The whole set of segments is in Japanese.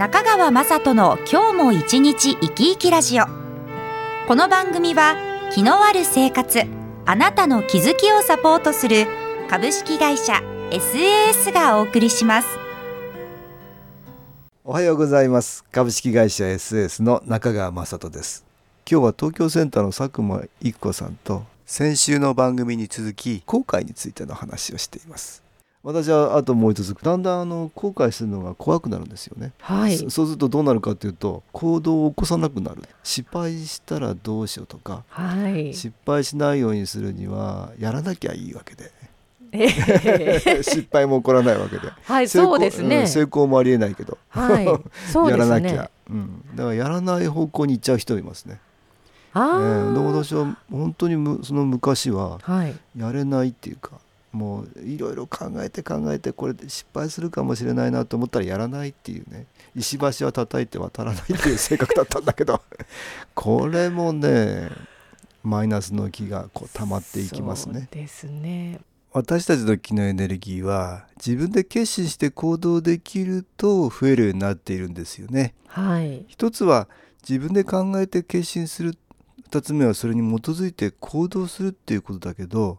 中川雅人の今日も一日生き生きラジオ。この番組は気のある生活あなたの気づきをサポートする株式会社 SAS がお送りします。おはようございます。株式会社 SAS の中川雅人です。今日は東京センターの佐久間一子さんと先週の番組に続き後悔についての話をしています。私はあともう一つだんだんあの後悔するのが怖くなるんですよね、はい、そうするとどうなるかというと行動を起こさなくなる。失敗したらどうしようとか、はい、失敗しないようにするにはやらなきゃいいわけで。えー、失敗も起こらないわけで、はい、そうですね、成功もありえないけど、はい。ね、やらなきゃ、うん、だからやらない方向に行っちゃう人いますね。あえー、私は本当にむその昔はやれないっていうか、もういろいろ考えて考えてこれで失敗するかもしれないなと思ったらやらないっていうね。石橋は叩いて渡らないっていう性格だったんだけど。これもねマイナスの気がこう溜まっていきますね。ですね。私たちの気のエネルギーは自分で決心して行動できると増えるようになっているんですよね。はい、一つは自分で考えて決心する。二つ目はそれに基づいて行動するっていうことだけど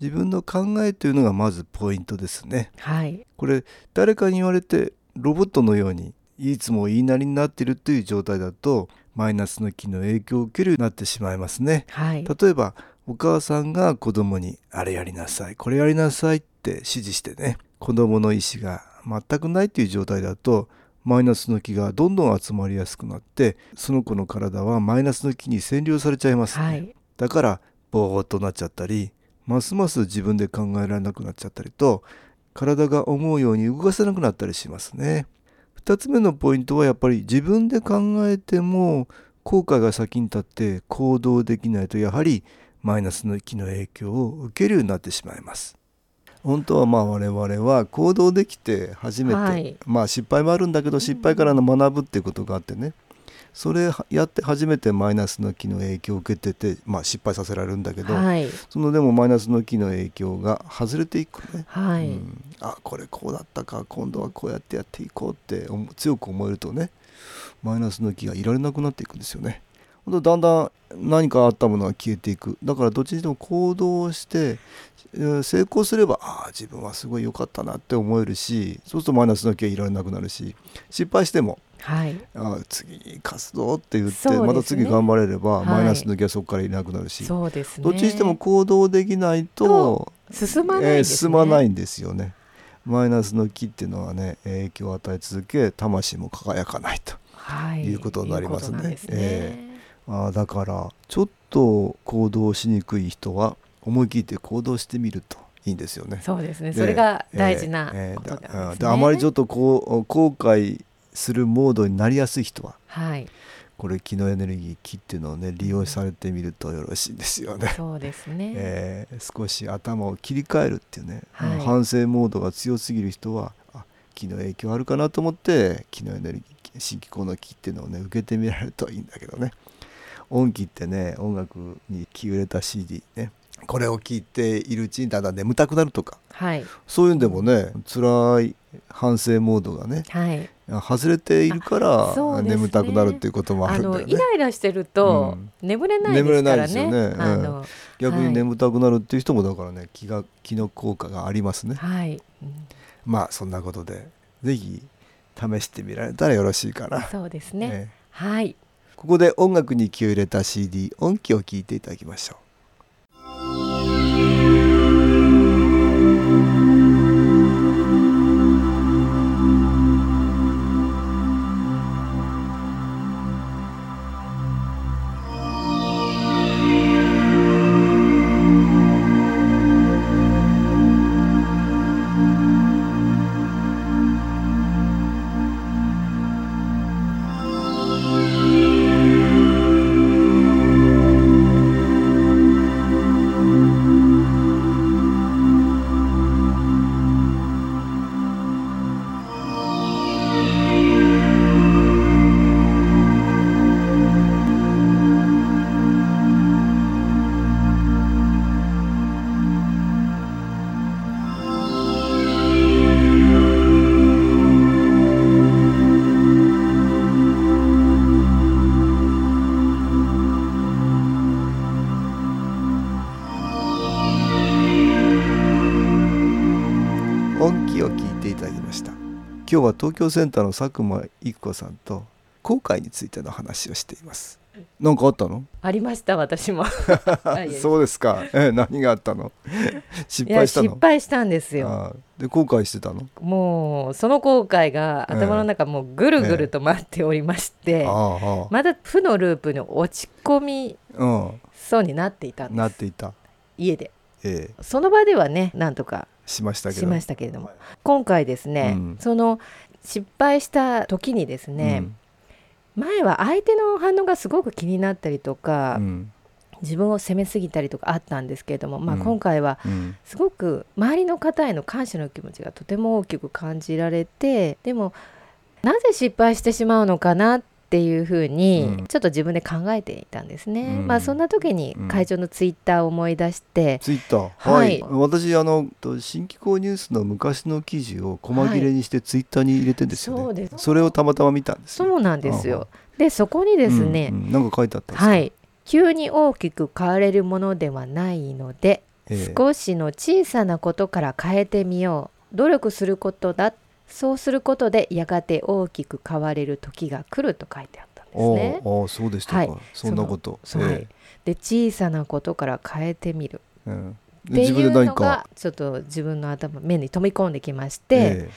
自分の考えというのがまずポイントですね。はい、これ誰かに言われてロボットのようにいつも言いなりになっているという状態だとマイナスの気の影響を受けるようになってしまいますね。はい、例えばお母さんが子供にあれやりなさいこれやりなさいって指示してね子供の意思が全くないという状態だとマイナスの気がどんどん集まりやすくなってその子の体はマイナスの気に占領されちゃいます、ね、はい、だからぼーっとなっちゃったりますます自分で考えられなくなっちゃったりと体が思うように動かせなくなったりしますね。2つ目のポイントはやっぱり自分で考えても後悔が先に立って行動できないとやはりマイナスの気の影響を受けるようになってしまいます。本当はまあ我々は行動できて初めて、はい、まあ失敗もあるんだけど失敗からの学ぶっていうことがあってねそれやって初めてマイナスの気の影響を受けてて、まあ、失敗させられるんだけど、はい、そのでもマイナスの気の影響が外れていくね、はい。うん、あこれこうだったか今度はこうやってやっていこうって強く思えるとねマイナスの気がいられなくなっていくんですよね。だんだん何かあったものが消えていく。だからどっちにしても行動して成功すればああ自分はすごい良かったなって思えるしそうするとマイナスの気はいられなくなるし失敗してもはい、あ次に活動って言って、ね、また次頑張れれば、はい、マイナスの気はそこからいなくなるしそうです、ね、どっちにしても行動できないと進まない、ねえー、進まないんですよね。マイナスの気っていうのはね影響を与え続け魂も輝かないと、はい、いうことになりますね。ねえー、あだからちょっと行動しにくい人は思い切って行動してみるといいんですよね。そうですね。それが大事なことね。えー、であまりちょっとこう後悔するモードになりやすい人は、はい、これ気のエネルギー気っていうのをね利用されてみるとよろしいんですよね。そうですね、えー、少し頭を切り替えるっていうね、はい、反省モードが強すぎる人はあ気の影響あるかなと思って気のエネルギー新機構の気っていうのをね受けてみられるといいんだけどね。音気ってね音楽に気を入れた CD ねこれを聞いているうちにだんだん眠たくなるとか、はい、そういうんでもね辛い反省モードがね、はい、外れているから、ね、眠たくなるっていうこともあるんだよね。イライラしてると、眠れないですからね。ねうん、逆に眠たくなるっていう人もだからね気が気の効果がありますね。はい、うん、まあそんなことでぜひ試してみられたらよろしいかな。そうですね。ねはい。ここで音楽に気を入れた CD 音機を聴いていただきましょう。今日は東京センターの佐久間育子さんと後悔についての話をしています。何かあったの？ありました私も。そうですか。え何があったの？失敗したの？失敗したんですよ。で後悔してたの？もうその後悔が頭の中もうぐるぐると回っておりまして、えー、まだ負のループに落ち込みそうになっていたんです、なっていた。家で、えー、その場ではねなんとかしましたけど。しましたけれども。今回ですね、うん、その失敗した時にですね、うん。前は相手の反応がすごく気になったりとか、うん、自分を責めすぎたりとかあったんですけれども、まあ、今回はすごく周りの方への感謝の気持ちがとても大きく感じられてでもなぜ失敗してしまうのかなっっていうふうにちょっと自分で考えていたんですね、うん、まあそんな時に会長のツイッターを思い出して、ツイッター。はい、私あの新機構ニュースの昔の記事を細切れにしてツイッターに入れてんですよね、はい、そうです。それをたまたま見たんです、そうなんですよ。でそこにですね、うんうん、なんか書いてあったんですはい。急に大きく変われるものではないので、えー、少しの小さなことから変えてみよう。努力することだそうすることでやがて大きく変われる時が来ると書いてあったんですね。ああそうでしたか、はい、そんなこと。はい、で小さなことから変えてみる。うん、っていうのがちょっと自分の頭目に飛び込んできまして、え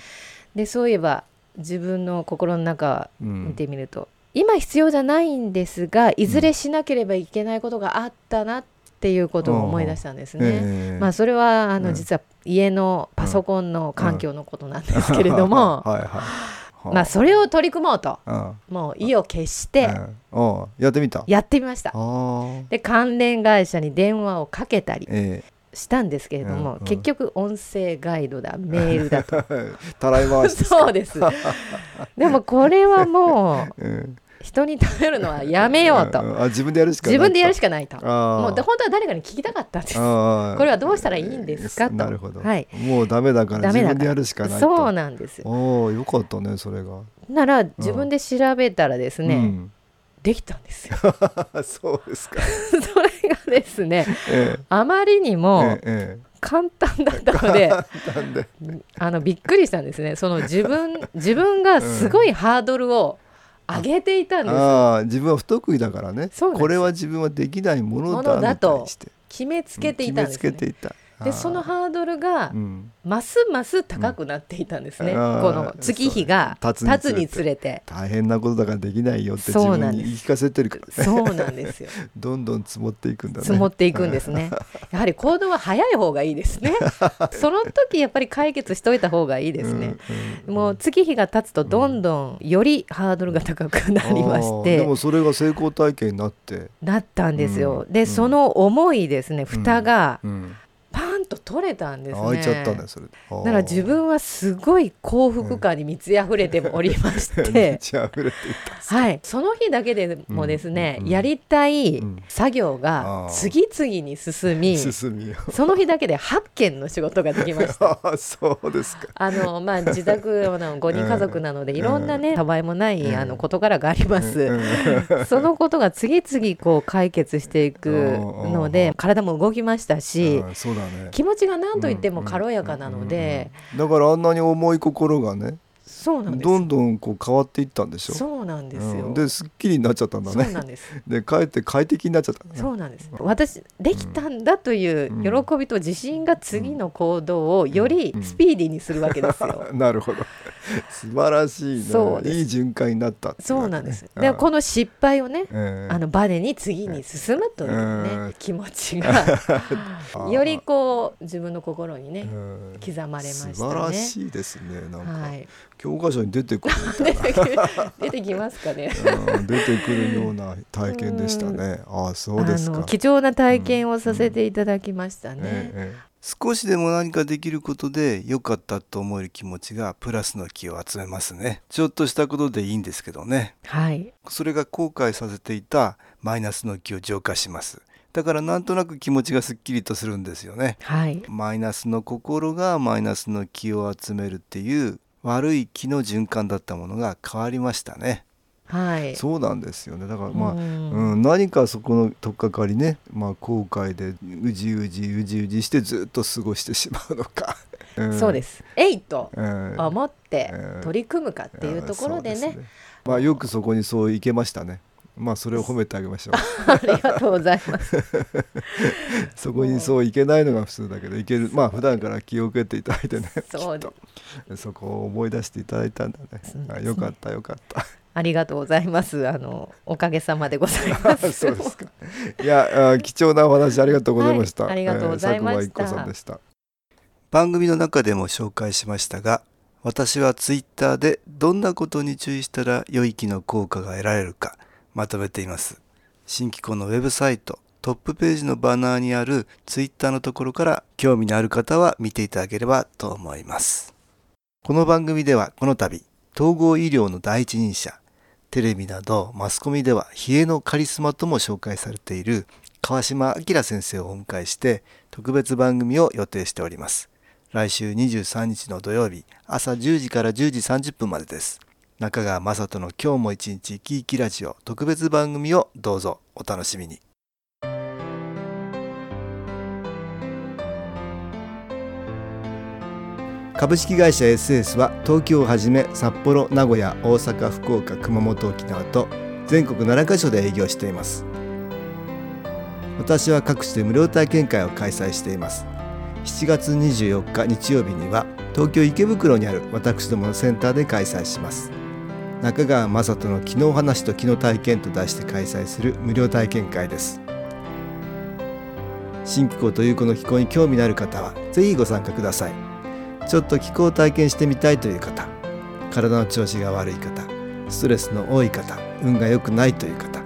ー、でそういえば自分の心の中見てみると、うん、今必要じゃないんですがいずれしなければいけないことがあったなっていうことを思い出したんですね。えー、まあそれはあの、実は家のパソコンの環境のことなんですけれども、まあそれを取り組もうと、もう意を決して、やってみた？やってみました。で関連会社に電話をかけたりしたんですけれども、結局音声ガイドだ メールだと。たらい回し そうです。でもこれはもう、人に頼るのはやめようと、あ自分でやるしかない自分でやるしかないと。もう本当は誰かに聞きたかったんです。これはどうしたらいいんですか？と。なるほど、はい、もうダメだから自分でやるしかないそうなんですおよかったねそれが。なら自分で調べたらですね、うん、できたんですよ。そうですか。それがですね、ええ、あまりにも、え簡単だったので。あのびっくりしたんですね。その自分自分がすごいハードルを上げていたんです。あ自分は不得意だからね。これは自分はできないものだと決めつけていたんです、ね、でそのハードルがますます高くなっていたんですね、うん、この月日が経つにつれて。大変なことだからできないよって自分に言い聞かせてるから、ね、そうなんですよ。どんどん積もっていくんだね。積もっていくんですね。やはり行動は早い方がいいですね。その時やっぱり解決しといた方がいいですね、うんうん、もう月日が経つとどんどんよりハードルが高くなりまして、でもそれが成功体験になって。なったんですよ、でその思いですね。蓋が、と取れたんですね。ちゃったねそれ。だから自分はすごい幸福感に満ち溢れておりまして、はい、その日だけでもですね、やりたい作業が次々に進み、その日だけで8件の仕事ができました。そうですか。あのまあ自宅の 5人家族なのでいろんなねたわいもないあの事柄があります。そのことが次々こう解決していくので体も動きましたし。そうだね、気持ちが何と言っても軽やかなので、だからあんなに重い心がねそうなんどんどんこう変わっていったんでしょそうなんですよ、うん、ですっきりになっちゃったんだね。そうなんです。でかえって快適になっちゃった、ね、そうなんです。私できたんだという喜びと自信が次の行動をよりスピーディーにするわけですよ、なるほど。素晴らしいねいい循環になった、ね、そうなんです。でこの失敗をね、えー、あのバネに次に進むというね、えー、気持ちが よりこう自分の心にね、えー、刻まれましたね。素晴らしいですねなんか、はい教科書に出てくる出てきますかね出てくるような体験でしたね。あそうですか。貴重な体験をさせていただきましたね。うんうんええ、少しでも何かできることで良かったと思える気持ちがプラスの気を集めますね。ちょっとしたことでいいんですけどね。はい。それが後悔させていたマイナスの気を浄化します。だからなんとなく気持ちがすっきりとするんですよね。はい。マイナスの心がマイナスの気を集めるっていう悪い気の循環だったものが変わりましたね。はい、そうなんですよね。だからまあ、うん、うん、何かそこの取っかかりね、まあ、後悔でうじうじうじうじしてずっと過ごしてしまうのか。うん、そうです。えいと思って取り組むかっていうところでね。ね、まあよくそこにそういけましたねまあそれを褒めてあげましょう。ありがとうございます。そこにそういけないのが普通だけどいける。まあ普段から気を受けていただいてね。そうそこを思い出していただいたんだね、ね、よかったよかった。ありがとうございます。あのおかげさまでございます。そうですか。いや貴重なお話ありがとうございました、はい、ありがとうございました、えー、さんでした。番組の中でも紹介しましたが私はツイッターでどんなことに注意したら良い気の効果が得られるかまとめています。新機構のウェブサイトトップページのバナーにあるツイッターのところから興味のある方は見ていただければと思います。この番組ではこの度統合医療の第一人者テレビなどマスコミでは冷えのカリスマとも紹介されている川島明先生をお迎えして特別番組を予定しております。来週23日の土曜日朝10時から10時30分までです。中川雅人の今日も一日生き生きラジオ特別番組をどうぞお楽しみに。株式会社 SS は東京をはじめ札幌名古屋大阪福岡熊本沖縄と全国7カ所で営業しています。私は各地で無料体験会を開催しています。7月24日日曜日には東京池袋にある私どものセンターで開催します。中川雅人の「昨日話と昨日体験」と題して開催する無料体験会です。新気候というこの気候に興味のある方は是非ご参加ください。ちょっと気候を体験してみたいという方体の調子が悪い方ストレスの多い方運が良くないという方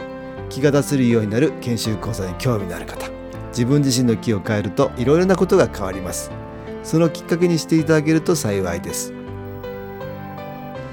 気が出せるようになる研修講座に興味のある方自分自身の気を変えるといろいろなことが変わります。そのきっかけにしていただけると幸いです。